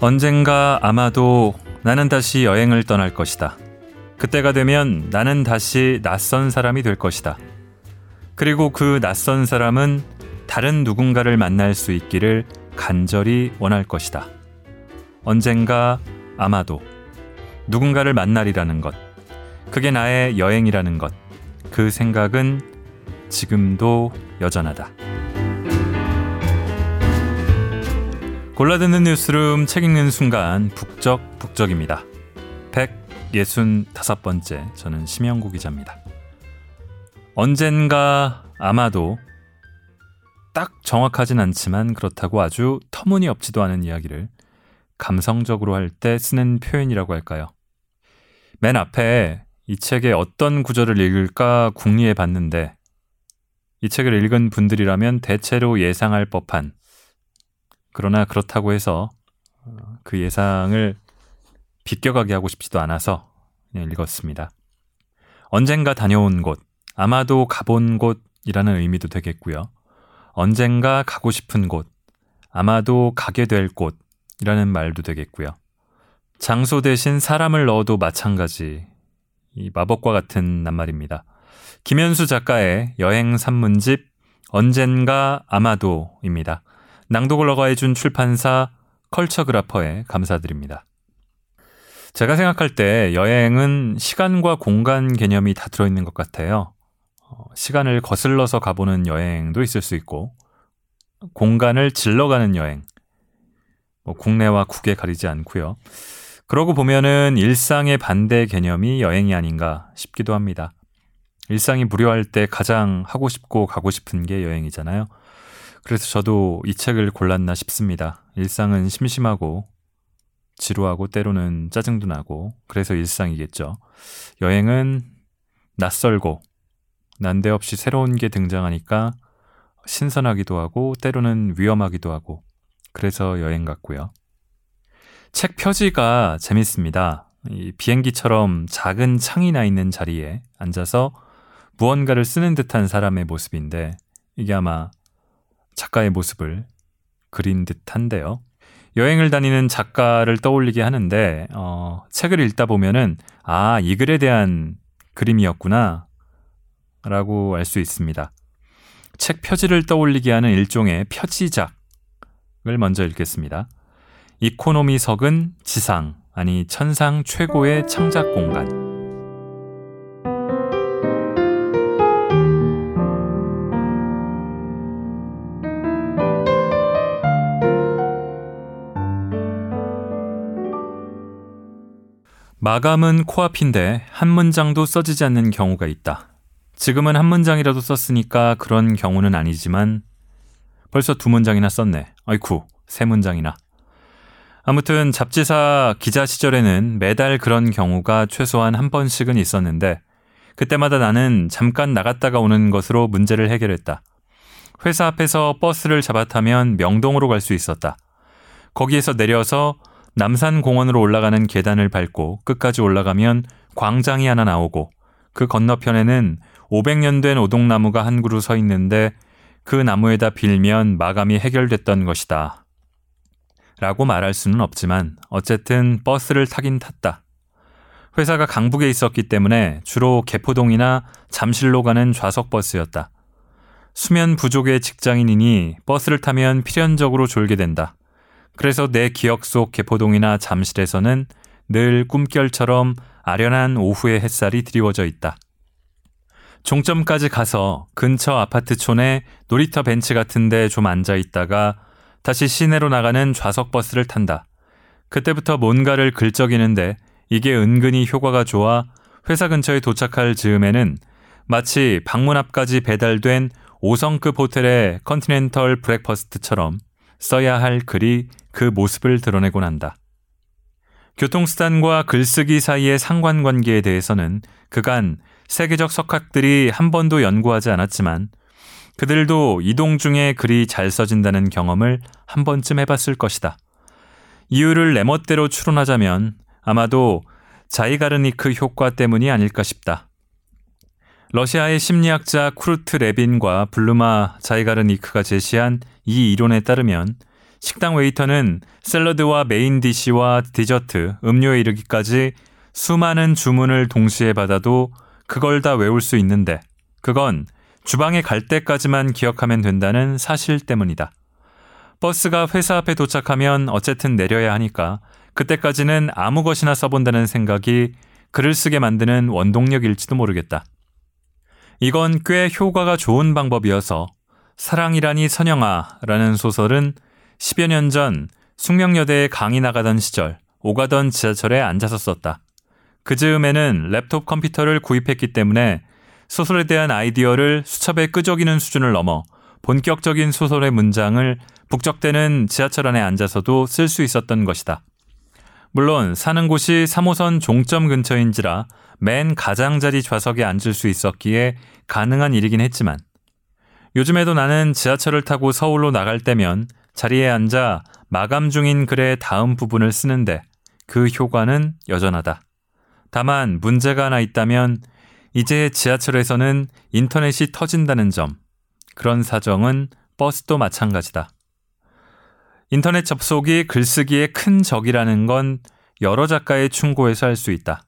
언젠가 아마도 나는 다시 여행을 떠날 것이다. 그때가 되면 나는 다시 낯선 사람이 될 것이다. 그리고 그 낯선 사람은 다른 누군가를 만날 수 있기를 간절히 원할 것이다. 언젠가 아마도 누군가를 만날이라는 것, 그게 나의 여행이라는 것, 그 생각은 지금도 여전하다. 골라듣는 뉴스룸 책 읽는 순간 북적북적입니다. 165번째 저는 심영구 기자입니다. 언젠가 아마도 딱 정확하진 않지만 그렇다고 아주 터무니없지도 않은 이야기를 감성적으로 할 때 쓰는 표현이라고 할까요? 맨 앞에 이 책의 어떤 구절을 읽을까 궁리해 봤는데 이 책을 읽은 분들이라면 대체로 예상할 법한 그러나 그렇다고 해서 어, 그 예상을 비껴가게 하고 싶지도 않아서 읽었습니다. 언젠가 다녀온 곳, 아마도 가본 곳이라는 의미도 되겠고요. 언젠가 가고 싶은 곳, 아마도 가게 될 곳이라는 말도 되겠고요. 장소 대신 사람을 넣어도 마찬가지. 이 마법과 같은 낱말입니다. 김현수 작가의 여행 산문집 언젠가 아마도입니다. 낭독을 허가해준 출판사 컬처그라퍼에 감사드립니다. 제가 생각할 때 여행은 시간과 공간 개념이 다 들어있는 것 같아요. 어, 시간을 거슬러서 가보는 여행도 있을 수 있고, 공간을 질러가는 여행, 뭐 국내와 국외 가리지 않고요. 그러고 보면은 일상의 반대 개념이 여행이 아닌가 싶기도 합니다. 일상이 무료할 때 가장 하고 싶고 가고 싶은 게 여행이잖아요. 그래서 저도 이 책을 골랐나 싶습니다. 일상은 심심하고 지루하고 때로는 짜증도 나고 그래서 일상이겠죠. 여행은 낯설고 난데없이 새로운 게 등장하니까 신선하기도 하고 때로는 위험하기도 하고 그래서 여행 같고요. 책 표지가 재밌습니다. 이 비행기처럼 작은 창이 나 있는 자리에 앉아서 무언가를 쓰는 듯한 사람의 모습인데 이게 아마 작가의 모습을 그린 듯한데요. 여행을 다니는 작가를 떠올리게 하는데 어, 책을 읽다 보면은 아, 이 글에 대한 그림이었구나 라고 알 수 있습니다. 책 표지를 떠올리게 하는 일종의 표지작을 먼저 읽겠습니다. 이코노미석은 지상, 아니 천상 최고의 창작 공간. 마감은 코앞인데 한 문장도 써지지 않는 경우가 있다. 지금은 한 문장이라도 썼으니까 그런 경우는 아니지만 벌써 두 문장이나 썼네. 아이쿠, 세 문장이나. 아무튼 잡지사 기자 시절에는 매달 그런 경우가 최소한 한 번씩은 있었는데 그때마다 나는 잠깐 나갔다가 오는 것으로 문제를 해결했다. 회사 앞에서 버스를 잡아타면 명동으로 갈 수 있었다. 거기에서 내려서 남산공원으로 올라가는 계단을 밟고 끝까지 올라가면 광장이 하나 나오고 그 건너편에는 500년 된 오동나무가 한 그루 서 있는데 그 나무에다 빌면 마감이 해결됐던 것이다. 라고 말할 수는 없지만 어쨌든 버스를 타긴 탔다. 회사가 강북에 있었기 때문에 주로 개포동이나 잠실로 가는 좌석 버스였다. 수면 부족의 직장인이니 버스를 타면 필연적으로 졸게 된다. 그래서 내 기억 속 개포동이나 잠실에서는 늘 꿈결처럼 아련한 오후의 햇살이 드리워져 있다. 종점까지 가서 근처 아파트촌에 놀이터 벤치 같은데 좀 앉아 있다가 다시 시내로 나가는 좌석 버스를 탄다. 그때부터 뭔가를 긁적이는데 이게 은근히 효과가 좋아 회사 근처에 도착할 즈음에는 마치 방문 앞까지 배달된 5성급 호텔의 continental breakfast처럼 써야 할 글이 그 모습을 드러내곤 한다. 교통수단과 글쓰기 사이의 상관관계에 대해서는 그간 세계적 석학들이 한 번도 연구하지 않았지만 그들도 이동 중에 글이 잘 써진다는 경험을 한 번쯤 해봤을 것이다. 이유를 내 멋대로 추론하자면 아마도 자이가르니크 효과 때문이 아닐까 싶다. 러시아의 심리학자 쿠르트 레빈과 블루마 자이가르니크가 제시한 이 이론에 따르면 식당 웨이터는 샐러드와 main dish와 디저트, 음료에 이르기까지 수많은 주문을 동시에 받아도 그걸 다 외울 수 있는데 그건 주방에 갈 때까지만 기억하면 된다는 사실 때문이다. 버스가 회사 앞에 도착하면 어쨌든 내려야 하니까 그때까지는 아무 것이나 써본다는 생각이 글을 쓰게 만드는 원동력일지도 모르겠다. 이건 꽤 효과가 좋은 방법이어서 사랑이라니 선영아라는 소설은 10여 년 전 숙명여대에 강의 나가던 시절 오가던 지하철에 앉아서 썼다. 그 즈음에는 랩톱 컴퓨터를 구입했기 때문에 소설에 대한 아이디어를 수첩에 끄적이는 수준을 넘어 본격적인 소설의 문장을 북적대는 지하철 안에 앉아서도 쓸 수 있었던 것이다. 물론 사는 곳이 3호선 종점 근처인지라 맨 가장자리 좌석에 앉을 수 있었기에 가능한 일이긴 했지만 요즘에도 나는 지하철을 타고 서울로 나갈 때면 자리에 앉아 마감 중인 글의 다음 부분을 쓰는데 그 효과는 여전하다. 다만 문제가 하나 있다면 이제 지하철에서는 인터넷이 터진다는 점. 그런 사정은 버스도 마찬가지다. 인터넷 접속이 글쓰기의 큰 적이라는 건 여러 작가의 충고에서 알수 있다.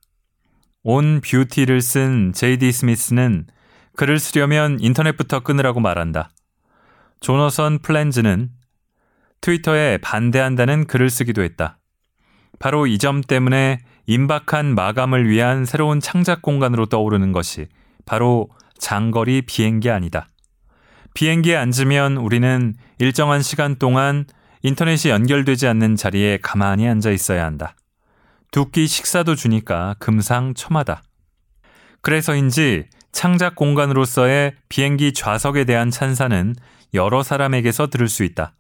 온 뷰티를 쓴 제이디 스미스는 글을 쓰려면 인터넷부터 끊으라고 말한다. 조너선 플랜즈는 트위터에 반대한다는 글을 쓰기도 했다. 바로 이 점 때문에 임박한 마감을 위한 새로운 창작 공간으로 떠오르는 것이 바로 장거리 비행기 아니다. 비행기에 앉으면 우리는 일정한 시간 동안 인터넷이 연결되지 않는 자리에 가만히 앉아 있어야 한다. 두 끼 식사도 주니까 금상첨화다. 그래서인지 창작 공간으로서의 비행기 좌석에 대한 찬사는 여러 사람에게서 들을 수 있다.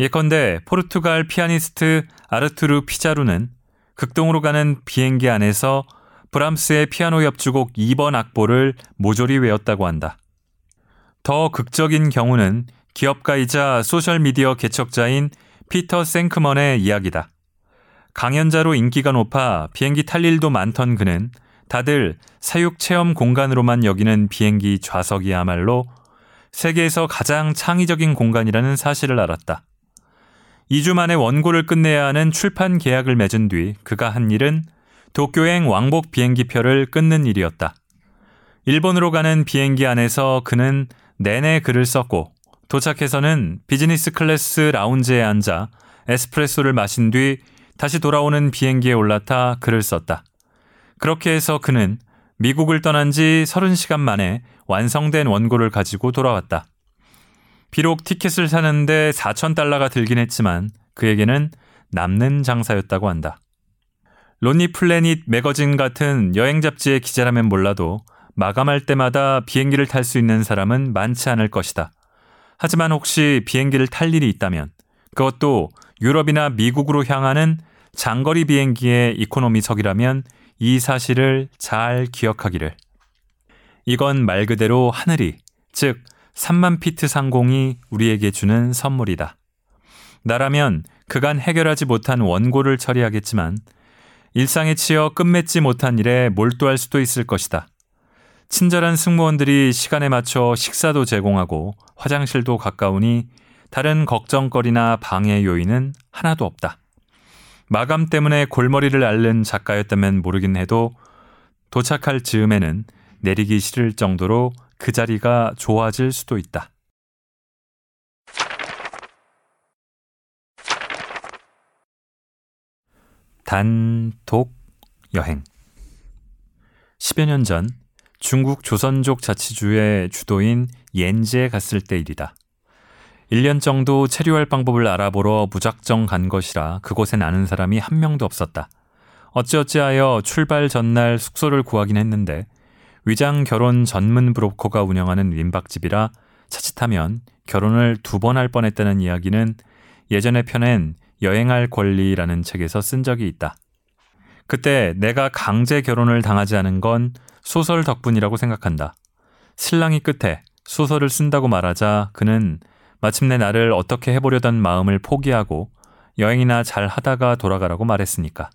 예컨대 포르투갈 피아니스트 아르투르 피자루는 극동으로 가는 비행기 안에서 브람스의 피아노 협주곡 2번 악보를 모조리 외웠다고 한다. 더 극적인 경우는 기업가이자 소셜미디어 개척자인 피터 생크먼의 이야기다. 강연자로 인기가 높아 비행기 탈 일도 많던 그는 다들 사육 체험 공간으로만 여기는 비행기 좌석이야말로 세계에서 가장 창의적인 공간이라는 사실을 알았다. 2주 만에 원고를 끝내야 하는 출판 계약을 맺은 뒤 그가 한 일은 도쿄행 왕복 비행기표를 끊는 일이었다. 일본으로 가는 비행기 안에서 그는 내내 글을 썼고 도착해서는 비즈니스 클래스 라운지에 앉아 에스프레소를 마신 뒤 다시 돌아오는 비행기에 올라타 글을 썼다. 그렇게 해서 그는 미국을 떠난 지 30시간 만에 완성된 원고를 가지고 돌아왔다. 비록 티켓을 사는데 4천 달러가 들긴 했지만 그에게는 남는 장사였다고 한다. 로니 플래닛 매거진 같은 여행 잡지의 기자라면 몰라도 마감할 때마다 비행기를 탈 수 있는 사람은 많지 않을 것이다. 하지만 혹시 비행기를 탈 일이 있다면 그것도 유럽이나 미국으로 향하는 장거리 비행기의 이코노미석이라면 이 사실을 잘 기억하기를. 이건 말 그대로 하늘이, 즉 3만 피트 상공이 우리에게 주는 선물이다. 나라면 그간 해결하지 못한 원고를 처리하겠지만 일상에 치여 끝맺지 못한 일에 몰두할 수도 있을 것이다. 친절한 승무원들이 시간에 맞춰 식사도 제공하고 화장실도 가까우니 다른 걱정거리나 방해 요인은 하나도 없다. 마감 때문에 골머리를 앓는 작가였다면 모르긴 해도 도착할 즈음에는 내리기 싫을 정도로 그 자리가 좋아질 수도 있다. 단독 여행 10여 년 전 중국 조선족 자치주의 주도인 옌지에 갔을 때 일이다. 1년 정도 체류할 방법을 알아보러 무작정 간 것이라 그곳엔 아는 사람이 한 명도 없었다. 어찌어찌하여 출발 전날 숙소를 구하긴 했는데 위장 결혼 전문 브로커가 운영하는 민박집이라 자칫하면 결혼을 두 번 할 뻔했다는 이야기는 예전에 펴낸 여행할 권리라는 책에서 쓴 적이 있다. 그때 내가 강제 결혼을 당하지 않은 건 소설 덕분이라고 생각한다. 신랑이 끝에 소설을 쓴다고 말하자 그는 마침내 나를 어떻게 해보려던 마음을 포기하고 여행이나 잘 하다가 돌아가라고 말했으니까.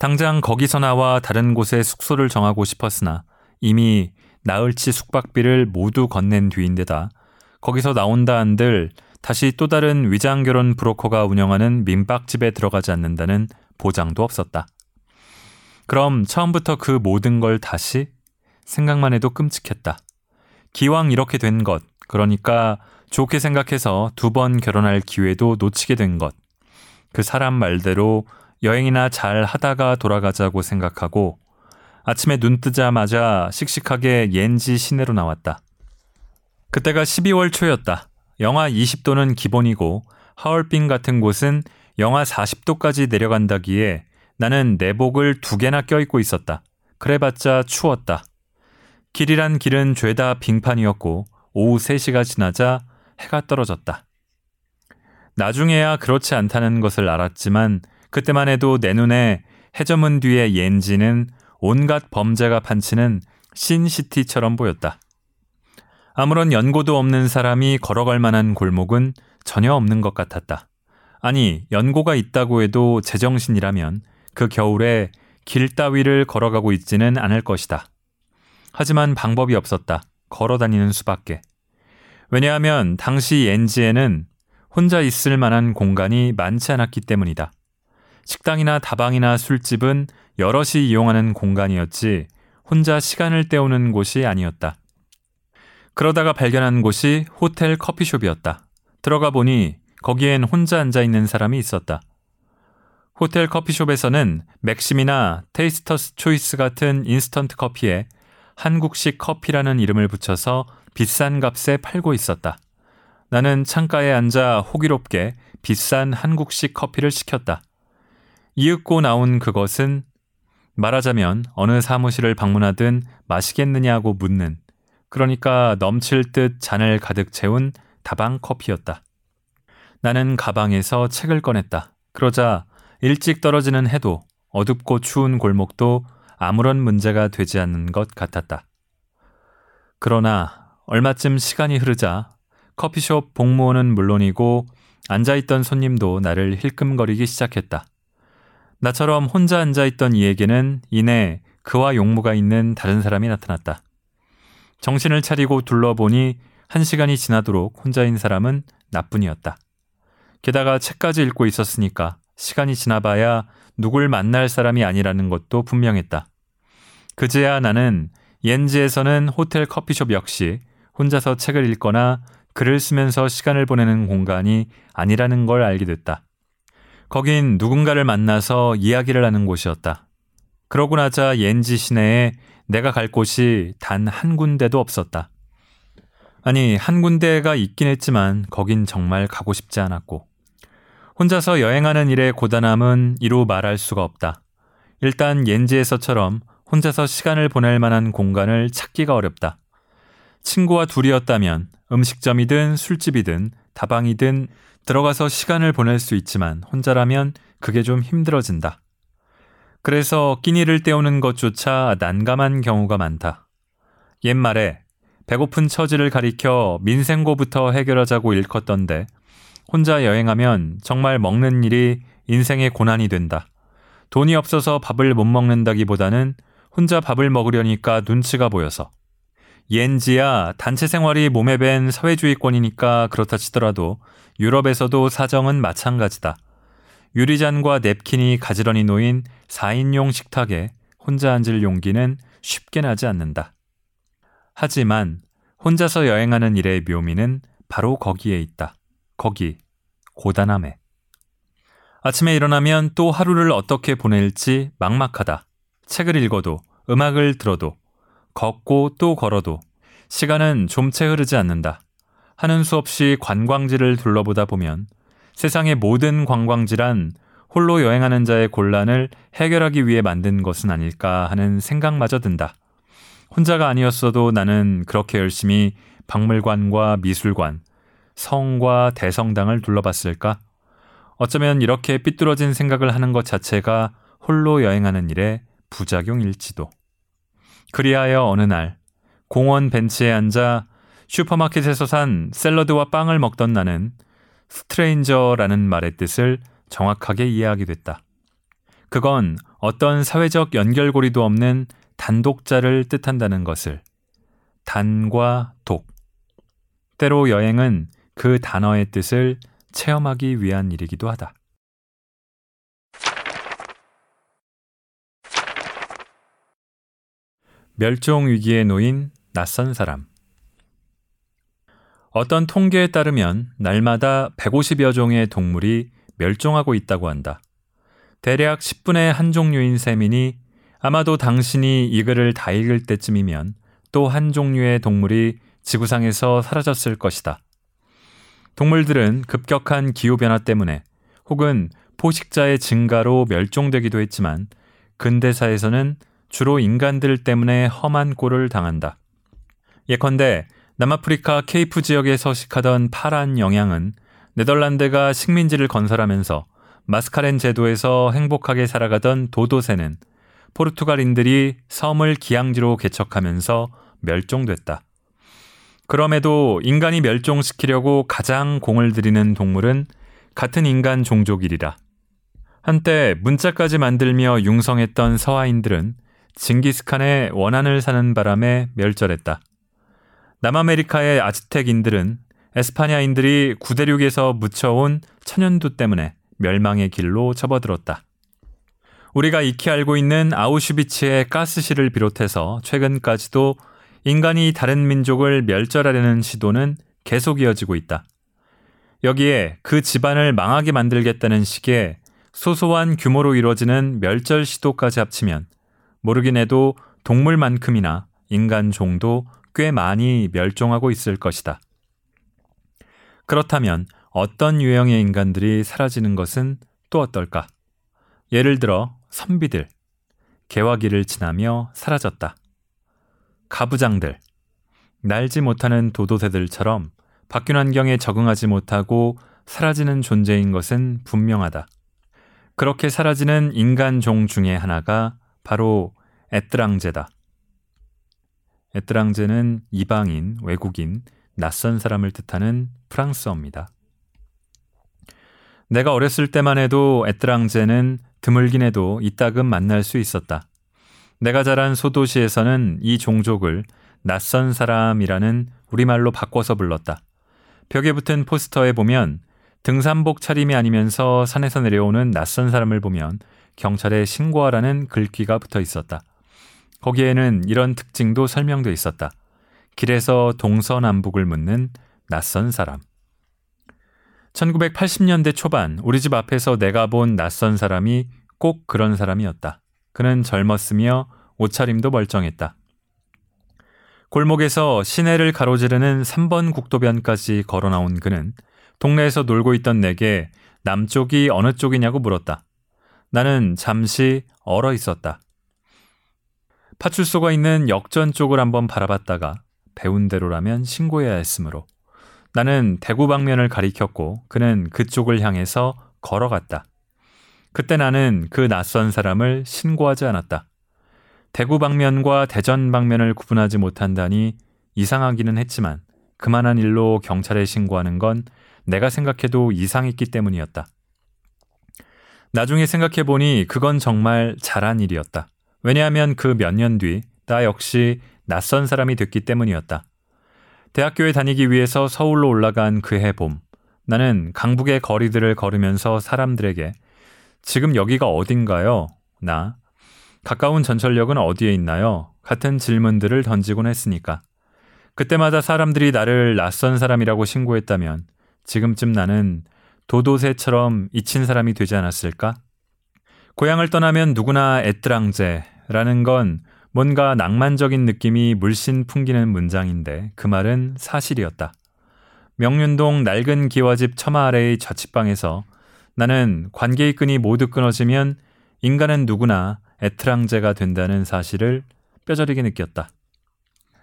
당장 거기서 나와 다른 곳에 숙소를 정하고 싶었으나 이미 나흘치 숙박비를 모두 건넨 뒤인데다 거기서 나온다 한들 다시 또 다른 위장 결혼 브로커가 운영하는 민박집에 들어가지 않는다는 보장도 없었다. 그럼 처음부터 그 모든 걸 다시 생각만 해도 끔찍했다. 기왕 이렇게 된 것, 그러니까 좋게 생각해서 두 번 결혼할 기회도 놓치게 된 것. 그 사람 말대로 여행이나 잘 하다가 돌아가자고 생각하고 아침에 눈 뜨자마자 씩씩하게 옌지 시내로 나왔다. 그때가 12월 초였다. 영하 20도는 기본이고 하얼빈 같은 곳은 영하 40도까지 내려간다기에 나는 내복을 두 개나 껴입고 있었다. 그래봤자 추웠다. 길이란 길은 죄다 빙판이었고 오후 3시가 지나자 해가 떨어졌다. 나중에야 그렇지 않다는 것을 알았지만 그때만 해도 내 눈에 해저문 뒤의 옌지는 온갖 범죄가 판치는 신시티처럼 보였다. 아무런 연고도 없는 사람이 걸어갈 만한 골목은 전혀 없는 것 같았다. 아니, 연고가 있다고 해도 제정신이라면 그 겨울에 길 따위를 걸어가고 있지는 않을 것이다. 하지만 방법이 없었다. 걸어 다니는 수밖에. 왜냐하면 당시 엔지에는 혼자 있을 만한 공간이 많지 않았기 때문이다. 식당이나 다방이나 술집은 여럿이 이용하는 공간이었지 혼자 시간을 때우는 곳이 아니었다. 그러다가 발견한 곳이 호텔 커피숍이었다. 들어가 보니 거기엔 혼자 앉아 있는 사람이 있었다. 호텔 커피숍에서는 맥심이나 Taster's Choice 같은 인스턴트 커피에 한국식 커피라는 이름을 붙여서 비싼 값에 팔고 있었다. 나는 창가에 앉아 호기롭게 비싼 한국식 커피를 시켰다. 이윽고 나온 그것은 말하자면 어느 사무실을 방문하든 마시겠느냐고 묻는 그러니까 넘칠 듯 잔을 가득 채운 다방 커피였다. 나는 가방에서 책을 꺼냈다. 그러자 일찍 떨어지는 해도 어둡고 추운 골목도 아무런 문제가 되지 않는 것 같았다. 그러나 얼마쯤 시간이 흐르자 커피숍 복무원은 물론이고 앉아있던 손님도 나를 힐끔거리기 시작했다. 나처럼 혼자 앉아있던 이에게는 이내 그와 용무가 있는 다른 사람이 나타났다. 정신을 차리고 둘러보니 한 시간이 지나도록 혼자인 사람은 나뿐이었다. 게다가 책까지 읽고 있었으니까 시간이 지나봐야 누굴 만날 사람이 아니라는 것도 분명했다. 그제야 나는 옌지에서는 호텔 커피숍 역시 혼자서 책을 읽거나 글을 쓰면서 시간을 보내는 공간이 아니라는 걸 알게 됐다. 거긴 누군가를 만나서 이야기를 하는 곳이었다. 그러고 나자 옌지 시내에 내가 갈 곳이 단 한 군데도 없었다. 아니, 한 군데가 있긴 했지만 거긴 정말 가고 싶지 않았고. 혼자서 여행하는 일의 고단함은 이루 말할 수가 없다. 일단 옌지에서처럼 혼자서 시간을 보낼 만한 공간을 찾기가 어렵다. 친구와 둘이었다면 음식점이든 술집이든 다방이든 들어가서 시간을 보낼 수 있지만 혼자라면 그게 좀 힘들어진다. 그래서 끼니를 때우는 것조차 난감한 경우가 많다. 옛말에 배고픈 처지를 가리켜 민생고부터 해결하자고 일컫던데 혼자 여행하면 정말 먹는 일이 인생의 고난이 된다. 돈이 없어서 밥을 못 먹는다기보다는 혼자 밥을 먹으려니까 눈치가 보여서. 옌지야 단체 생활이 몸에 밴 사회주의권이니까 그렇다 치더라도 유럽에서도 사정은 마찬가지다. 유리잔과 냅킨이 가지런히 놓인 4인용 식탁에 혼자 앉을 용기는 쉽게 나지 않는다. 하지만 혼자서 여행하는 일의 묘미는 바로 거기에 있다. 거기, 고단함에. 아침에 일어나면 또 하루를 어떻게 보낼지 막막하다. 책을 읽어도, 음악을 들어도, 걷고 또 걸어도 시간은 좀채 흐르지 않는다. 하는 수 없이 관광지를 둘러보다 보면 세상의 모든 관광지란 홀로 여행하는 자의 곤란을 해결하기 위해 만든 것은 아닐까 하는 생각마저 든다. 혼자가 아니었어도 나는 그렇게 열심히 박물관과 미술관, 성과 대성당을 둘러봤을까? 어쩌면 이렇게 삐뚤어진 생각을 하는 것 자체가 홀로 여행하는 일의 부작용일지도. 그리하여 어느 날 공원 벤치에 앉아 슈퍼마켓에서 산 샐러드와 빵을 먹던 나는 스트레인저라는 말의 뜻을 정확하게 이해하게 됐다. 그건 어떤 사회적 연결고리도 없는 단독자를 뜻한다는 것을. 단과 독. 때로 여행은 그 단어의 뜻을 체험하기 위한 일이기도 하다. 멸종 위기에 놓인 낯선 사람. 어떤 통계에 따르면 날마다 150여 종의 동물이 멸종하고 있다고 한다. 대략 10분의 한 종류인 셈이니 아마도 당신이 이 글을 다 읽을 때쯤이면 또 한 종류의 동물이 지구상에서 사라졌을 것이다. 동물들은 급격한 기후변화 때문에 혹은 포식자의 증가로 멸종되기도 했지만 근대사에서는 주로 인간들 때문에 험한 꼴을 당한다. 예컨대 남아프리카 케이프 지역에 서식하던 파란 영양은 네덜란드가 식민지를 건설하면서 마스카렌 제도에서 행복하게 살아가던 도도새는 포르투갈인들이 섬을 기항지로 개척하면서 멸종됐다. 그럼에도 인간이 멸종시키려고 가장 공을 들이는 동물은 같은 인간 종족이리라. 한때 문자까지 만들며 융성했던 서하인들은 징기스칸의 원한을 사는 바람에 멸절했다. 남아메리카의 아즈텍인들은 에스파냐인들이 구대륙에서 묻혀온 천연두 때문에 멸망의 길로 접어들었다. 우리가 익히 알고 있는 아우슈비츠의 가스실을 비롯해서 최근까지도 인간이 다른 민족을 멸절하려는 시도는 계속 이어지고 있다. 여기에 그 집안을 망하게 만들겠다는 식의 소소한 규모로 이루어지는 멸절 시도까지 합치면 모르긴 해도 동물만큼이나 인간 종도 꽤 많이 멸종하고 있을 것이다. 그렇다면 어떤 유형의 인간들이 사라지는 것은 또 어떨까? 예를 들어 선비들, 개화기를 지나며 사라졌다. 가부장들, 날지 못하는 도도새들처럼 바뀐 환경에 적응하지 못하고 사라지는 존재인 것은 분명하다. 그렇게 사라지는 인간 종 중에 하나가 바로 에뜨랑제다. 에뜨랑제는 이방인, 외국인, 낯선 사람을 뜻하는 프랑스어입니다. 내가 어렸을 때만 해도 에뜨랑제는 드물긴 해도 이따금 만날 수 있었다. 내가 자란 소도시에서는 이 종족을 낯선 사람이라는 우리말로 바꿔서 불렀다. 벽에 붙은 포스터에 보면 등산복 차림이 아니면서 산에서 내려오는 낯선 사람을 보면 경찰에 신고하라는 글귀가 붙어 있었다. 거기에는 이런 특징도 설명돼 있었다. 길에서 동서남북을 묻는 낯선 사람. 1980년대 초반 우리 집 앞에서 내가 본 낯선 사람이 꼭 그런 사람이었다. 그는 젊었으며 옷차림도 멀쩡했다. 골목에서 시내를 가로지르는 3번 국도변까지 걸어 나온 그는 동네에서 놀고 있던 내게 남쪽이 어느 쪽이냐고 물었다. 나는 잠시 얼어 있었다. 파출소가 있는 역전 쪽을 한번 바라봤다가 배운 대로라면 신고해야 했으므로 나는 대구 방면을 가리켰고 그는 그쪽을 향해서 걸어갔다. 그때 나는 그 낯선 사람을 신고하지 않았다. 대구 방면과 대전 방면을 구분하지 못한다니 이상하기는 했지만 그만한 일로 경찰에 신고하는 건 내가 생각해도 이상했기 때문이었다. 나중에 생각해보니 그건 정말 잘한 일이었다. 왜냐하면 그 몇 년 뒤 나 역시 낯선 사람이 됐기 때문이었다. 대학교에 다니기 위해서 서울로 올라간 그해 봄, 나는 강북의 거리들을 걸으면서 사람들에게 지금 여기가 어딘가요? 나. 가까운 전철역은 어디에 있나요? 같은 질문들을 던지곤 했으니까. 그때마다 사람들이 나를 낯선 사람이라고 신고했다면 지금쯤 나는 도도새처럼 잊힌 사람이 되지 않았을까? 고향을 떠나면 누구나 에뜨랑제 라는 건 뭔가 낭만적인 느낌이 물씬 풍기는 문장인데 그 말은 사실이었다. 명륜동 낡은 기와집 처마 아래의 자취방에서 나는 관계의 끈이 모두 끊어지면 인간은 누구나 에트랑제가 된다는 사실을 뼈저리게 느꼈다.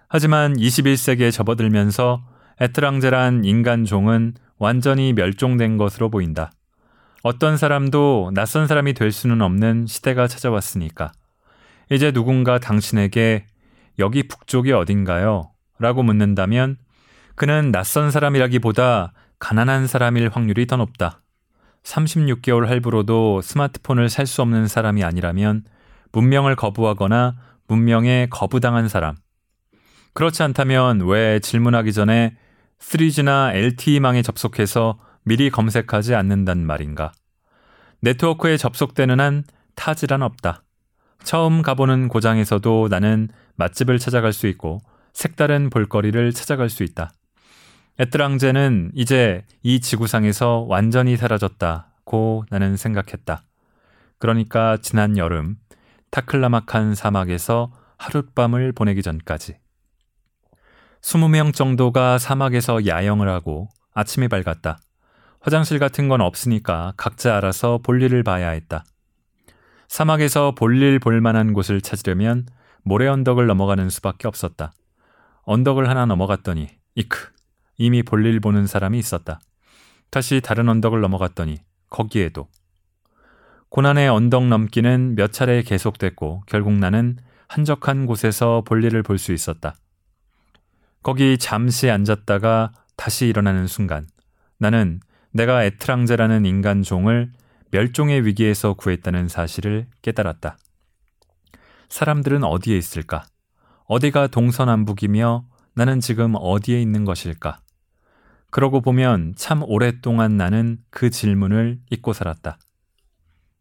하지만 21세기에 접어들면서 에트랑제란 인간 종은 완전히 멸종된 것으로 보인다. 어떤 사람도 낯선 사람이 될 수는 없는 시대가 찾아왔으니까. 이제 누군가 당신에게 여기 북쪽이 어딘가요? 라고 묻는다면 그는 낯선 사람이라기보다 가난한 사람일 확률이 더 높다. 36개월 할부로도 스마트폰을 살 수 없는 사람이 아니라면 문명을 거부하거나 문명에 거부당한 사람. 그렇지 않다면 왜 질문하기 전에 3G나 LTE망에 접속해서 미리 검색하지 않는단 말인가. 네트워크에 접속되는 한 타질한 없다. 처음 가보는 고장에서도 나는 맛집을 찾아갈 수 있고 색다른 볼거리를 찾아갈 수 있다. 에트랑제는 이제 이 지구상에서 완전히 사라졌다고 나는 생각했다. 그러니까 지난 여름 타클라마칸 사막에서 하룻밤을 보내기 전까지. 20명 정도가 사막에서 야영을 하고 아침이 밝았다. 화장실 같은 건 없으니까 각자 알아서 볼 일을 봐야 했다. 사막에서 볼일 볼 만한 곳을 찾으려면 모래 언덕을 넘어가는 수밖에 없었다. 언덕을 하나 넘어갔더니 이크 이미 볼일 보는 사람이 있었다. 다시 다른 언덕을 넘어갔더니 거기에도 고난의 언덕 넘기는 몇 차례 계속됐고 결국 나는 한적한 곳에서 볼일을 볼 수 있었다. 거기 잠시 앉았다가 다시 일어나는 순간 나는 내가 에트랑제라는 인간 종을 멸종의 위기에서 구했다는 사실을 깨달았다. 사람들은 어디에 있을까? 어디가 동서남북이며 나는 지금 어디에 있는 것일까? 그러고 보면 참 오랫동안 나는 그 질문을 잊고 살았다.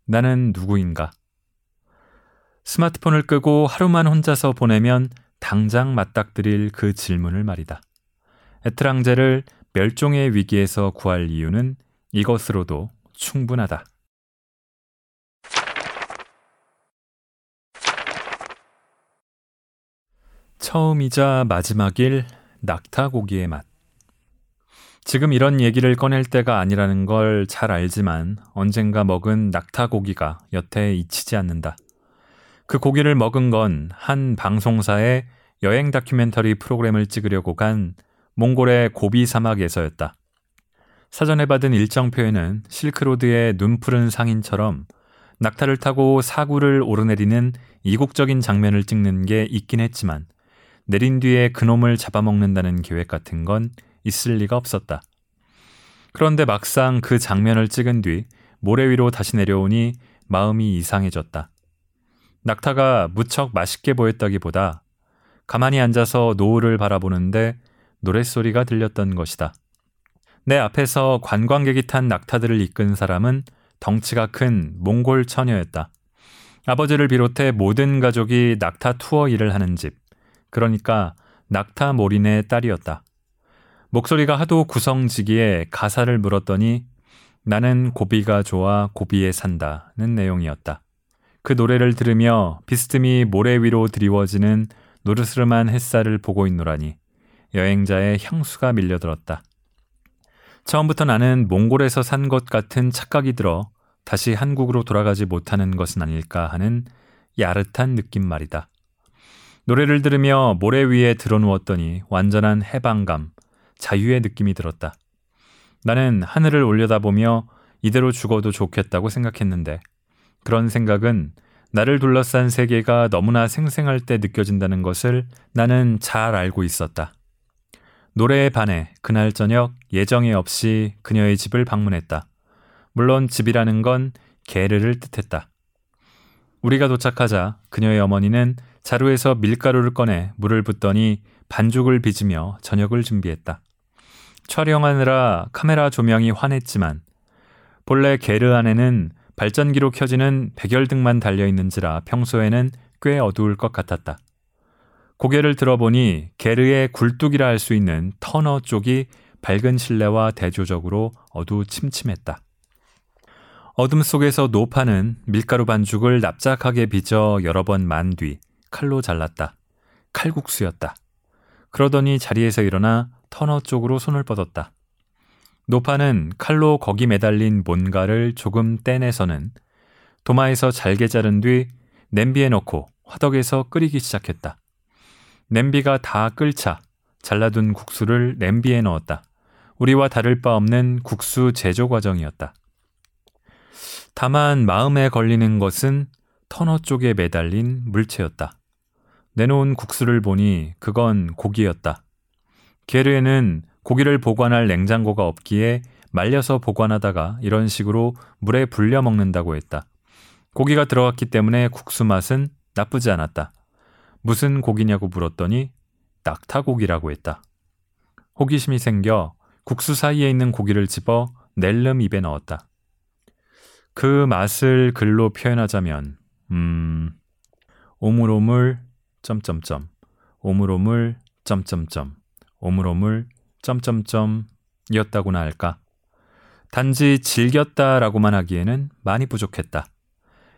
나는 누구인가? 스마트폰을 끄고 하루만 혼자서 보내면 당장 맞닥뜨릴 그 질문을 말이다. 에트랑제를 멸종의 위기에서 구할 이유는 이것으로도 충분하다. 처음이자 마지막일 낙타고기의 맛. 지금 이런 얘기를 꺼낼 때가 아니라는 걸 잘 알지만 언젠가 먹은 낙타고기가 여태 잊히지 않는다. 그 고기를 먹은 건 한 방송사의 여행 다큐멘터리 프로그램을 찍으려고 간 몽골의 고비 사막에서였다. 사전에 받은 일정 표에는 실크로드의 눈푸른 상인처럼 낙타를 타고 사구를 오르내리는 이국적인 장면을 찍는 게 있긴 했지만 내린 뒤에 그놈을 잡아먹는다는 계획 같은 건 있을 리가 없었다. 그런데 막상 그 장면을 찍은 뒤 모래 위로 다시 내려오니 마음이 이상해졌다. 낙타가 무척 맛있게 보였다기보다 가만히 앉아서 노을을 바라보는데 노랫소리가 들렸던 것이다. 내 앞에서 관광객이 탄 낙타들을 이끈 사람은 덩치가 큰 몽골 처녀였다. 아버지를 비롯해 모든 가족이 낙타 투어 일을 하는 집. 그러니까 낙타 몰인의 딸이었다. 목소리가 하도 구성지기에 가사를 물었더니 나는 고비가 좋아 고비에 산다는 내용이었다. 그 노래를 들으며 비스듬히 모래 위로 드리워지는 노르스름한 햇살을 보고 있노라니 여행자의 향수가 밀려들었다. 처음부터 나는 몽골에서 산 것 같은 착각이 들어 다시 한국으로 돌아가지 못하는 것은 아닐까 하는 야릇한 느낌 말이다. 노래를 들으며 모래 위에 드러누웠더니 완전한 해방감, 자유의 느낌이 들었다. 나는 하늘을 올려다보며 이대로 죽어도 좋겠다고 생각했는데 그런 생각은 나를 둘러싼 세계가 너무나 생생할 때 느껴진다는 것을 나는 잘 알고 있었다. 노래에 반해 그날 저녁 예정에 없이 그녀의 집을 방문했다. 물론 집이라는 건 게르를 뜻했다. 우리가 도착하자 그녀의 어머니는 자루에서 밀가루를 꺼내 물을 붓더니 반죽을 빚으며 저녁을 준비했다. 촬영하느라 카메라 조명이 환했지만 본래 게르 안에는 발전기로 켜지는 백열등만 달려 있는지라 평소에는 꽤 어두울 것 같았다. 고개를 들어보니 게르의 굴뚝이라 할 수 있는 터너 쪽이 밝은 실내와 대조적으로 어두침침했다. 어둠 속에서 노파는 밀가루 반죽을 납작하게 빚어 여러 번 만 뒤 칼로 잘랐다. 칼국수였다. 그러더니 자리에서 일어나 터너 쪽으로 손을 뻗었다. 노파는 칼로 거기 매달린 뭔가를 조금 떼내서는 도마에서 잘게 자른 뒤 냄비에 넣고 화덕에서 끓이기 시작했다. 냄비가 다 끓자 잘라둔 국수를 냄비에 넣었다. 우리와 다를 바 없는 국수 제조 과정이었다. 다만 마음에 걸리는 것은 터너 쪽에 매달린 물체였다. 내놓은 국수를 보니 그건 고기였다. 게르에는 고기를 보관할 냉장고가 없기에 말려서 보관하다가 이런 식으로 물에 불려 먹는다고 했다. 고기가 들어갔기 때문에 국수 맛은 나쁘지 않았다. 무슨 고기냐고 물었더니 낙타고기라고 했다. 호기심이 생겨 국수 사이에 있는 고기를 집어 낼름 입에 넣었다. 그 맛을 글로 표현하자면, 음, 오물오물, 점점점, 오물오물, 점점점, 오물오물, 점점점, 이었다고나 할까. 단지 즐겼다라고만 하기에는 많이 부족했다.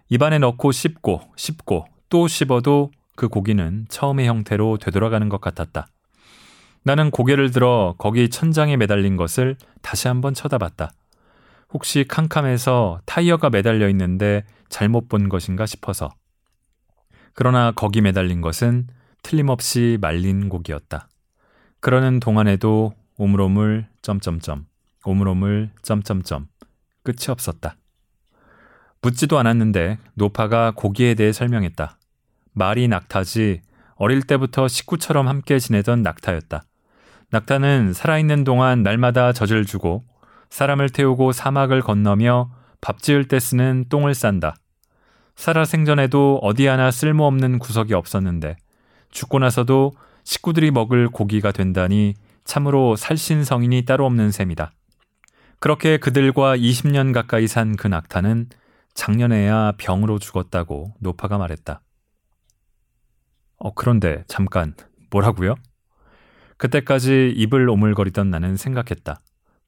입안에 넣고 씹고, 씹고, 또 씹어도 그 고기는 처음의 형태로 되돌아가는 것 같았다. 나는 고개를 들어 거기 천장에 매달린 것을 다시 한번 쳐다봤다. 혹시 캄캄해서 타이어가 매달려 있는데 잘못 본 것인가 싶어서. 그러나 거기 매달린 것은 틀림없이 말린 고기였다. 그러는 동안에도 오물오물 점점점 오물오물 점점점 끝이 없었다. 묻지도 않았는데 노파가 고기에 대해 설명했다. 말이 낙타지 어릴 때부터 식구처럼 함께 지내던 낙타였다. 낙타는 살아있는 동안 날마다 젖을 주고 사람을 태우고 사막을 건너며 밥 지을 때 쓰는 똥을 싼다. 살아 생전에도 어디 하나 쓸모없는 구석이 없었는데 죽고 나서도 식구들이 먹을 고기가 된다니 참으로 살신 성인이 따로 없는 셈이다. 그렇게 그들과 20년 가까이 산 그 낙타는 작년에야 병으로 죽었다고 노파가 말했다. 어, 그런데 잠깐, 뭐라고요? 그때까지 입을 오물거리던 나는 생각했다.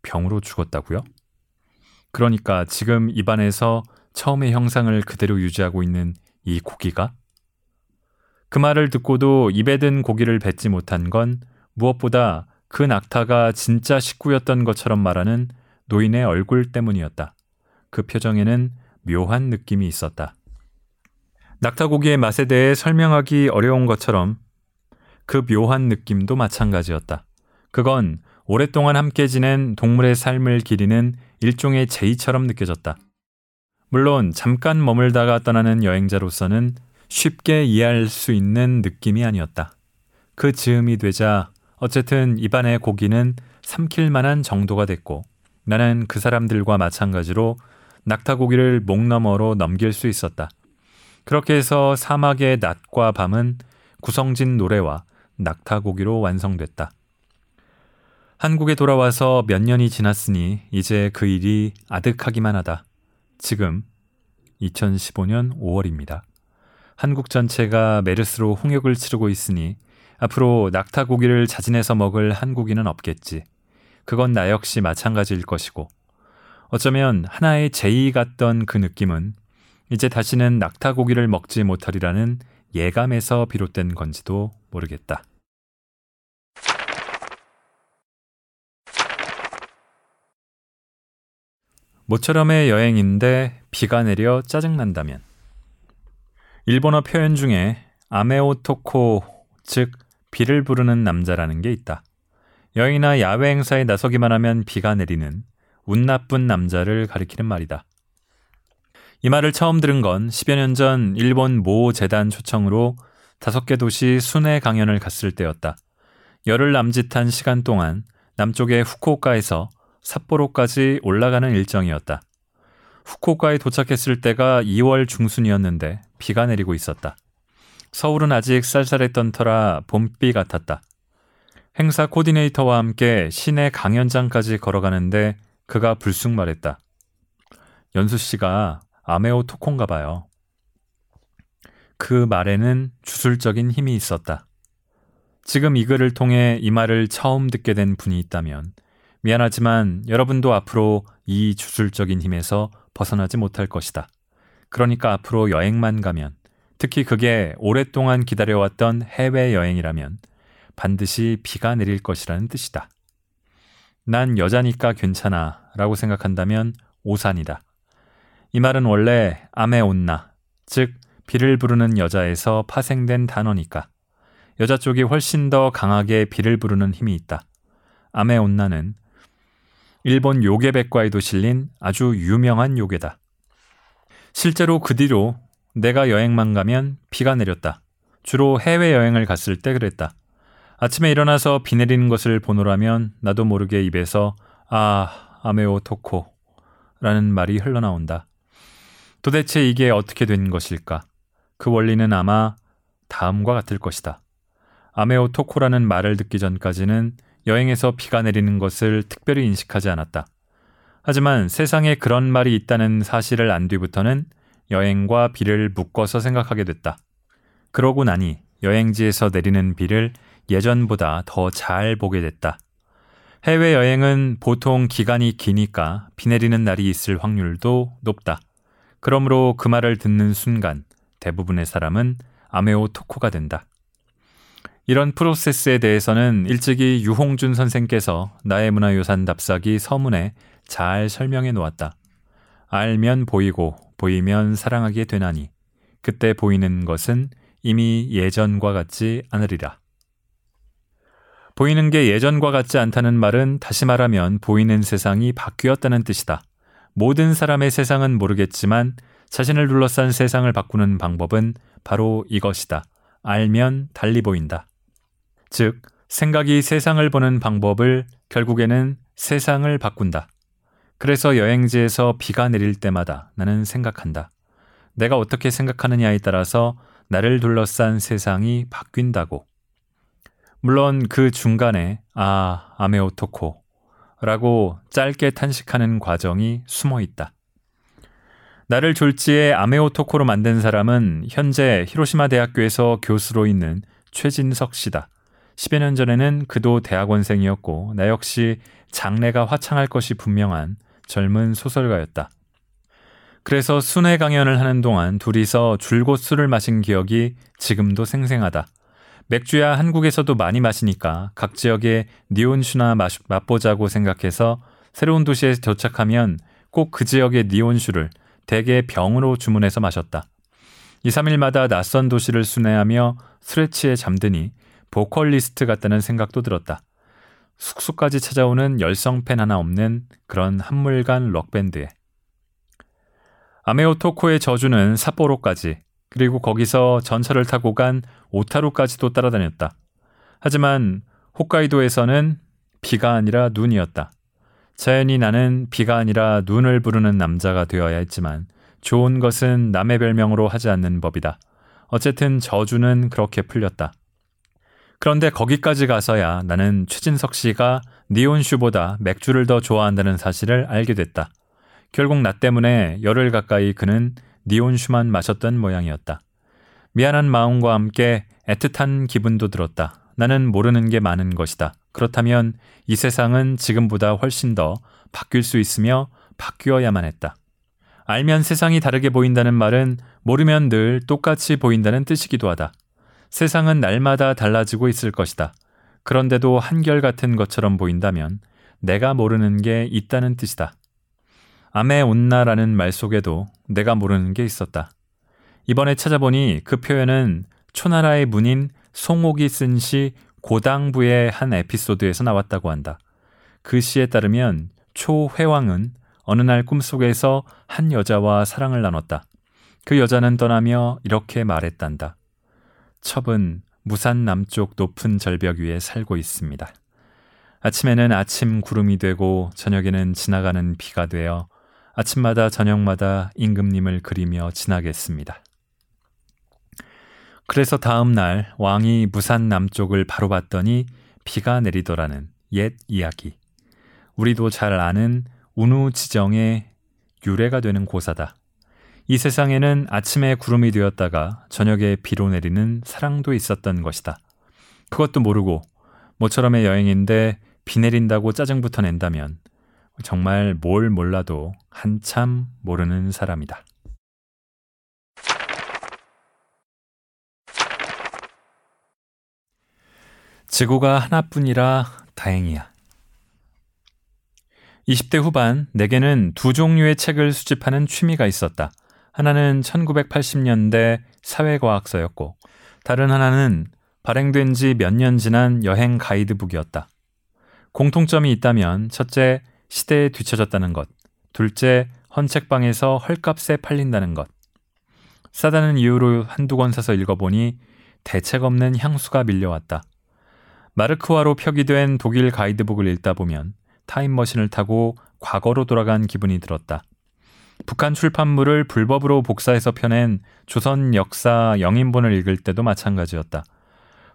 병으로 죽었다고요? 그러니까 지금 입안에서 처음의 형상을 그대로 유지하고 있는 이 고기가? 그 말을 듣고도 입에 든 고기를 뱉지 못한 건 무엇보다 그 낙타가 진짜 식구였던 것처럼 말하는 노인의 얼굴 때문이었다. 그 표정에는 묘한 느낌이 있었다. 낙타고기의 맛에 대해 설명하기 어려운 것처럼 그 묘한 느낌도 마찬가지였다. 그건 오랫동안 함께 지낸 동물의 삶을 기리는 일종의 제의처럼 느껴졌다. 물론 잠깐 머물다가 떠나는 여행자로서는 쉽게 이해할 수 있는 느낌이 아니었다. 그 즈음이 되자 어쨌든 입안의 고기는 삼킬 만한 정도가 됐고 나는 그 사람들과 마찬가지로 낙타고기를 목 너머로 넘길 수 있었다. 그렇게 해서 사막의 낮과 밤은 구성진 노래와 낙타고기로 완성됐다. 한국에 돌아와서 몇 년이 지났으니 이제 그 일이 아득하기만 하다. 지금 2015년 5월입니다. 한국 전체가 메르스로 홍역을 치르고 있으니 앞으로 낙타 고기를 자진해서 먹을 한국인은 없겠지. 그건 나 역시 마찬가지일 것이고. 어쩌면 하나의 제의 같던 그 느낌은 이제 다시는 낙타 고기를 먹지 못하리라는 예감에서 비롯된 건지도 모르겠다. 모처럼의 여행인데 비가 내려 짜증난다면 일본어 표현 중에 아메오토코 즉 비를 부르는 남자라는 게 있다. 여행이나 야외 행사에 나서기만 하면 비가 내리는 운 나쁜 남자를 가리키는 말이다. 이 말을 처음 들은 건 10여 년 전 일본 모 재단 초청으로 다섯 개 도시 순회 강연을 갔을 때였다. 열흘 남짓한 시간 동안 남쪽의 후쿠오카에서 삿포로까지 올라가는 일정이었다. 후쿠오카에 도착했을 때가 2월 중순이었는데 비가 내리고 있었다. 서울은 아직 쌀쌀했던 터라 봄비 같았다. 행사 코디네이터와 함께 시내 강연장까지 걸어가는데 그가 불쑥 말했다. 연수 씨가 아메오 토콘가 봐요. 그 말에는 주술적인 힘이 있었다. 지금 이 글을 통해 이 말을 처음 듣게 된 분이 있다면 미안하지만 여러분도 앞으로 이 주술적인 힘에서 벗어나지 못할 것이다. 그러니까 앞으로 여행만 가면 특히 그게 오랫동안 기다려왔던 해외 여행이라면 반드시 비가 내릴 것이라는 뜻이다. 난 여자니까 괜찮아 라고 생각한다면 오산이다. 이 말은 원래 아메 온나, 즉 비를 부르는 여자에서 파생된 단어니까 여자 쪽이 훨씬 더 강하게 비를 부르는 힘이 있다. 아메 온나는 일본 요괴백과에도 실린 아주 유명한 요괴다. 실제로 그 뒤로 내가 여행만 가면 비가 내렸다. 주로 해외여행을 갔을 때 그랬다. 아침에 일어나서 비 내리는 것을 보노라면 나도 모르게 입에서 아, 아메오 토코 라는 말이 흘러나온다. 도대체 이게 어떻게 된 것일까? 그 원리는 아마 다음과 같을 것이다. 아메오 토코라는 말을 듣기 전까지는 여행에서 비가 내리는 것을 특별히 인식하지 않았다. 하지만 세상에 그런 말이 있다는 사실을 안 뒤부터는 여행과 비를 묶어서 생각하게 됐다. 그러고 나니 여행지에서 내리는 비를 예전보다 더 잘 보게 됐다. 해외여행은 보통 기간이 기니까 비 내리는 날이 있을 확률도 높다. 그러므로 그 말을 듣는 순간 대부분의 사람은 아메오 토코가 된다. 이런 프로세스에 대해서는 일찍이 유홍준 선생께서 나의 문화유산 답사기 서문에 잘 설명해 놓았다. 알면 보이고 보이면 사랑하게 되나니 그때 보이는 것은 이미 예전과 같지 않으리라. 보이는 게 예전과 같지 않다는 말은 다시 말하면 보이는 세상이 바뀌었다는 뜻이다. 모든 사람의 세상은 모르겠지만 자신을 둘러싼 세상을 바꾸는 방법은 바로 이것이다. 알면 달리 보인다. 즉, 생각이 세상을 보는 방법을 결국에는 세상을 바꾼다. 그래서 여행지에서 비가 내릴 때마다 나는 생각한다. 내가 어떻게 생각하느냐에 따라서 나를 둘러싼 세상이 바뀐다고. 물론 그 중간에 아, 아메오토코 라고 짧게 탄식하는 과정이 숨어 있다. 나를 졸지에 아메오토코로 만든 사람은 현재 히로시마 대학교에서 교수로 있는 최진석 씨다. 10여 년 전에는 그도 대학원생이었고 나 역시 장래가 화창할 것이 분명한 젊은 소설가였다. 그래서 순회 강연을 하는 동안 둘이서 줄곧 술을 마신 기억이 지금도 생생하다. 맥주야 한국에서도 많이 마시니까 각 지역의 니온슈나 맛보자고 생각해서 새로운 도시에 도착하면 꼭 그 지역의 니온슈를 대개 병으로 주문해서 마셨다. 2, 3일마다 낯선 도시를 순회하며 취해 잠드니 보컬리스트 같다는 생각도 들었다. 숙소까지 찾아오는 열성팬 하나 없는 그런 한물간 록밴드에. 아메오토코의 저주는 삿포로까지 그리고 거기서 전철을 타고 간 오타루까지도 따라다녔다. 하지만 홋카이도에서는 비가 아니라 눈이었다. 자연히 나는 비가 아니라 눈을 부르는 남자가 되어야 했지만 좋은 것은 남의 별명으로 하지 않는 법이다. 어쨌든 저주는 그렇게 풀렸다. 그런데 거기까지 가서야 나는 최진석 씨가 니온 슈보다 맥주를 더 좋아한다는 사실을 알게 됐다. 결국 나 때문에 열흘 가까이 그는 니온 슈만 마셨던 모양이었다. 미안한 마음과 함께 애틋한 기분도 들었다. 나는 모르는 게 많은 것이다. 그렇다면 이 세상은 지금보다 훨씬 더 바뀔 수 있으며 바뀌어야만 했다. 알면 세상이 다르게 보인다는 말은 모르면 늘 똑같이 보인다는 뜻이기도 하다. 세상은 날마다 달라지고 있을 것이다. 그런데도 한결같은 것처럼 보인다면 내가 모르는 게 있다는 뜻이다. 암에 온나라는 말 속에도 내가 모르는 게 있었다. 이번에 찾아보니 그 표현은 초나라의 문인 송옥이 쓴 시 고당부의 한 에피소드에서 나왔다고 한다. 그 시에 따르면 초회왕은 어느 날 꿈속에서 한 여자와 사랑을 나눴다. 그 여자는 떠나며 이렇게 말했단다. 첩은 무산 남쪽 높은 절벽 위에 살고 있습니다. 아침에는 아침 구름이 되고 저녁에는 지나가는 비가 되어 아침마다 저녁마다 임금님을 그리며 지나겠습니다. 그래서 다음 날 왕이 무산 남쪽을 바로 봤더니 비가 내리더라는 옛 이야기. 우리도 잘 아는 운우 지정의 유래가 되는 고사다. 이 세상에는 아침에 구름이 되었다가 저녁에 비로 내리는 사랑도 있었던 것이다. 그것도 모르고 모처럼의 여행인데 비 내린다고 짜증부터 낸다면 정말 뭘 몰라도 한참 모르는 사람이다. 지구가 하나뿐이라 다행이야. 20대 후반 내게는 두 종류의 책을 수집하는 취미가 있었다. 하나는 1980년대 사회과학서였고, 다른 하나는 발행된 지 몇 년 지난 여행 가이드북이었다. 공통점이 있다면, 첫째, 시대에 뒤처졌다는 것, 둘째, 헌책방에서 헐값에 팔린다는 것. 싸다는 이유로 한두 권 사서 읽어보니 대책 없는 향수가 밀려왔다. 마르크화로 표기된 독일 가이드북을 읽다 보면 타임머신을 타고 과거로 돌아간 기분이 들었다. 북한 출판물을 불법으로 복사해서 펴낸 조선 역사 영인본을 읽을 때도 마찬가지였다.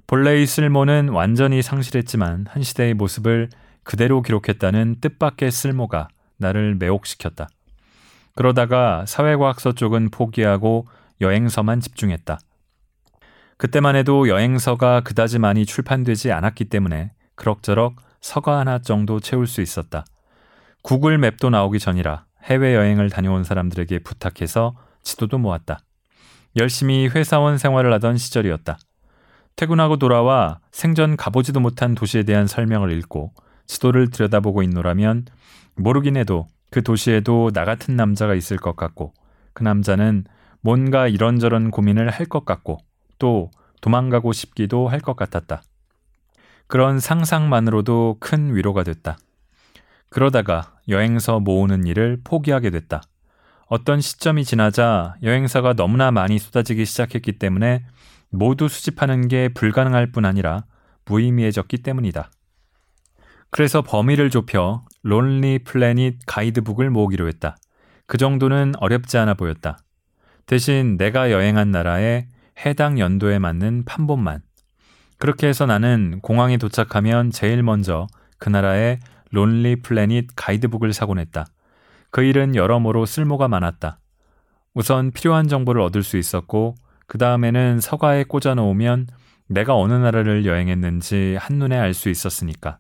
본래의 쓸모는 완전히 상실했지만 한 시대의 모습을 그대로 기록했다는 뜻밖의 쓸모가 나를 매혹시켰다. 그러다가 사회과학서 쪽은 포기하고 여행서만 집중했다. 그때만 해도 여행서가 그다지 많이 출판되지 않았기 때문에 그럭저럭 서가 하나 정도 채울 수 있었다. 구글 맵도 나오기 전이라 해외여행을 다녀온 사람들에게 부탁해서 지도도 모았다. 열심히 회사원 생활을 하던 시절이었다. 퇴근하고 돌아와 생전 가보지도 못한 도시에 대한 설명을 읽고 지도를 들여다보고 있노라면 모르긴 해도 그 도시에도 나 같은 남자가 있을 것 같고 그 남자는 뭔가 이런저런 고민을 할 것 같고 또 도망가고 싶기도 할 것 같았다. 그런 상상만으로도 큰 위로가 됐다. 그러다가 여행서 모으는 일을 포기하게 됐다. 어떤 시점이 지나자 여행사가 너무나 많이 쏟아지기 시작했기 때문에 모두 수집하는 게 불가능할 뿐 아니라 무의미해졌기 때문이다. 그래서 범위를 좁혀 론리 플래닛 가이드북을 모으기로 했다. 그 정도는 어렵지 않아 보였다. 대신 내가 여행한 나라에 해당 연도에 맞는 판본만. 그렇게 해서 나는 공항에 도착하면 제일 먼저 그 나라의 Lonely Planet 가이드북을 사곤 했다. 그 일은 여러모로 쓸모가 많았다. 우선 필요한 정보를 얻을 수 있었고, 그 다음에는 서가에 꽂아 놓으면 내가 어느 나라를 여행했는지 한눈에 알 수 있었으니까.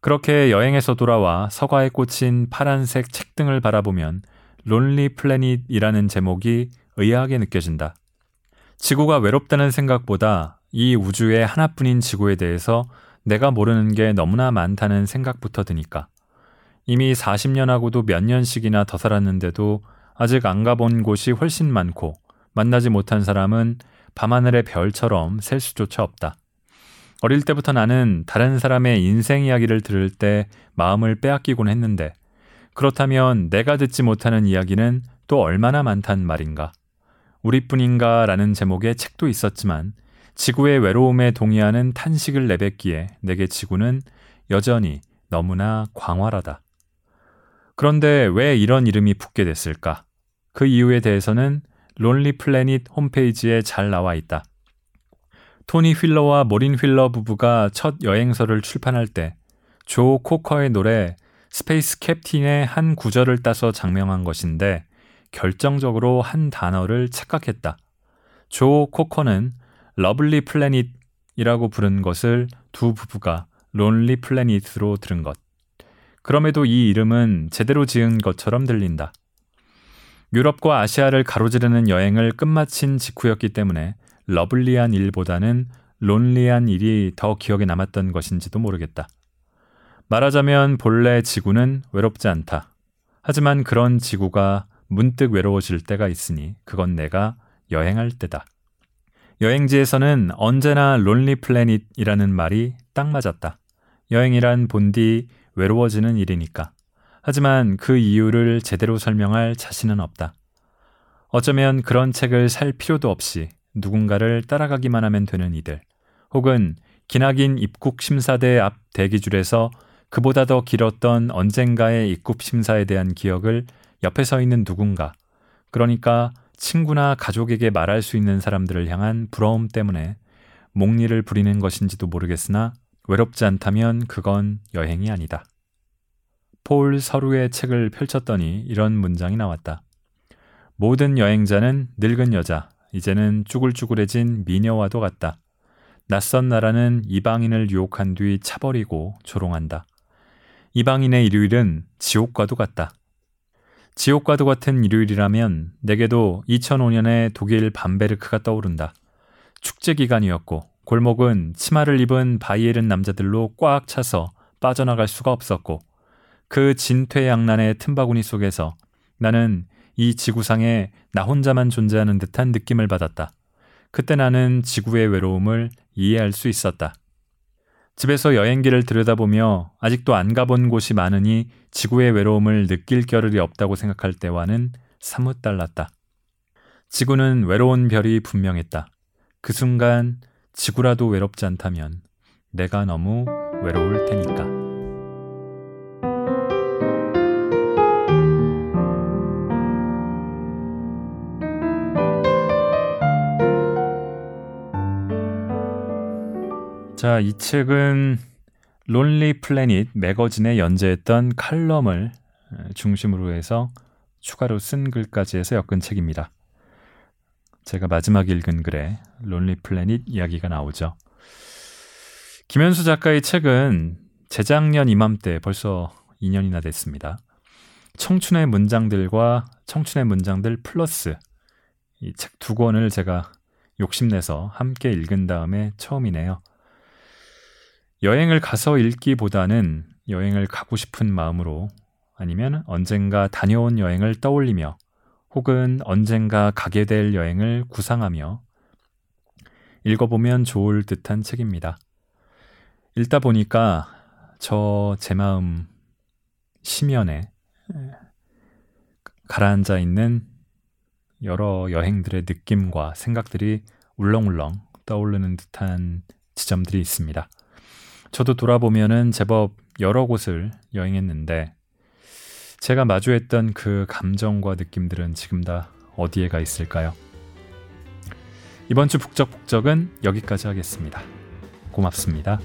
그렇게 여행에서 돌아와 서가에 꽂힌 파란색 책등을 바라보면 Lonely Planet이라는 제목이 의아하게 느껴진다. 지구가 외롭다는 생각보다 이 우주의 하나뿐인 지구에 대해서 내가 모르는 게 너무나 많다는 생각부터 드니까. 이미 40년하고도 몇 년씩이나 더 살았는데도 아직 안 가본 곳이 훨씬 많고 만나지 못한 사람은 밤하늘의 별처럼 셀 수조차 없다. 어릴 때부터 나는 다른 사람의 인생 이야기를 들을 때 마음을 빼앗기곤 했는데 그렇다면 내가 듣지 못하는 이야기는 또 얼마나 많단 말인가. 우리뿐인가 라는 제목의 책도 있었지만 지구의 외로움에 동의하는 탄식을 내뱉기에 내게 지구는 여전히 너무나 광활하다. 그런데 왜 이런 이름이 붙게 됐을까? 그 이유에 대해서는 Lonely Planet 홈페이지에 잘 나와 있다. 토니 휠러와 모린 휠러 부부가 첫 여행서를 출판할 때 조 코커의 노래 Space Captain의 한 구절을 따서 작명한 것인데 결정적으로 한 단어를 착각했다. 조 코커는 lovely planet이라고 부른 것을 두 부부가 Lonely Planet으로 들은 것. 그럼에도 이 이름은 제대로 지은 것처럼 들린다. 유럽과 아시아를 가로지르는 여행을 끝마친 직후였기 때문에 lovely한 일보다는 lonely한 일이 더 기억에 남았던 것인지도 모르겠다. 말하자면 본래 지구는 외롭지 않다. 하지만 그런 지구가 문득 외로워질 때가 있으니 그건 내가 여행할 때다. 여행지에서는 언제나 론리 플래닛이라는 말이 딱 맞았다. 여행이란 본디 외로워지는 일이니까. 하지만 그 이유를 제대로 설명할 자신은 없다. 어쩌면 그런 책을 살 필요도 없이 누군가를 따라가기만 하면 되는 이들, 혹은 기나긴 입국 심사대 앞 대기줄에서 그보다 더 길었던 언젠가의 입국 심사에 대한 기억을 옆에 서 있는 누군가, 그러니까 친구나 가족에게 말할 수 있는 사람들을 향한 부러움 때문에 목리를 부리는 것인지도 모르겠으나 외롭지 않다면 그건 여행이 아니다. 폴 서루의 책을 펼쳤더니 이런 문장이 나왔다. 모든 여행자는 늙은 여자, 이제는 쭈글쭈글해진 미녀와도 같다. 낯선 나라는 이방인을 유혹한 뒤 차버리고 조롱한다. 이방인의 일요일은 지옥과도 같다. 지옥과도 같은 일요일이라면 내게도 2005년에 독일 밤베르크가 떠오른다. 축제 기간이었고 골목은 치마를 입은 바이에른 남자들로 꽉 차서 빠져나갈 수가 없었고 그 진퇴양난의 틈바구니 속에서 나는 이 지구상에 나 혼자만 존재하는 듯한 느낌을 받았다. 그때 나는 지구의 외로움을 이해할 수 있었다. 집에서 여행기를 들여다보며 아직도 안 가본 곳이 많으니 지구의 외로움을 느낄 겨를이 없다고 생각할 때와는 사뭇 달랐다. 지구는 외로운 별이 분명했다. 그 순간 지구라도 외롭지 않다면 내가 너무 외로울 테니까. 자, 이 책은 Lonely Planet Magazine에 연재했던 칼럼을 중심으로 해서 추가로 쓴 글까지 해서 엮은 책입니다. 제가 마지막 읽은 글에 Lonely Planet 이야기가 나오죠. 김연수 작가의 책은 재작년 이맘때 벌써 2년이나 됐습니다. 청춘의 문장들과 청춘의 문장들 플러스 이 책 두 권을 제가 욕심내서 함께 읽은 다음에 처음이네요. 여행을 가서 읽기보다는 여행을 가고 싶은 마음으로 아니면 언젠가 다녀온 여행을 떠올리며 혹은 언젠가 가게 될 여행을 구상하며 읽어보면 좋을 듯한 책입니다. 읽다 보니까 저 제 마음 심연에 가라앉아 있는 여러 여행들의 느낌과 생각들이 울렁울렁 떠오르는 듯한 지점들이 있습니다. 저도 돌아보면은 제법 여러 곳을 여행했는데 제가 마주했던 그 감정과 느낌들은 지금 다 어디에 가 있을까요? 이번 주 북적북적은 여기까지 하겠습니다. 고맙습니다.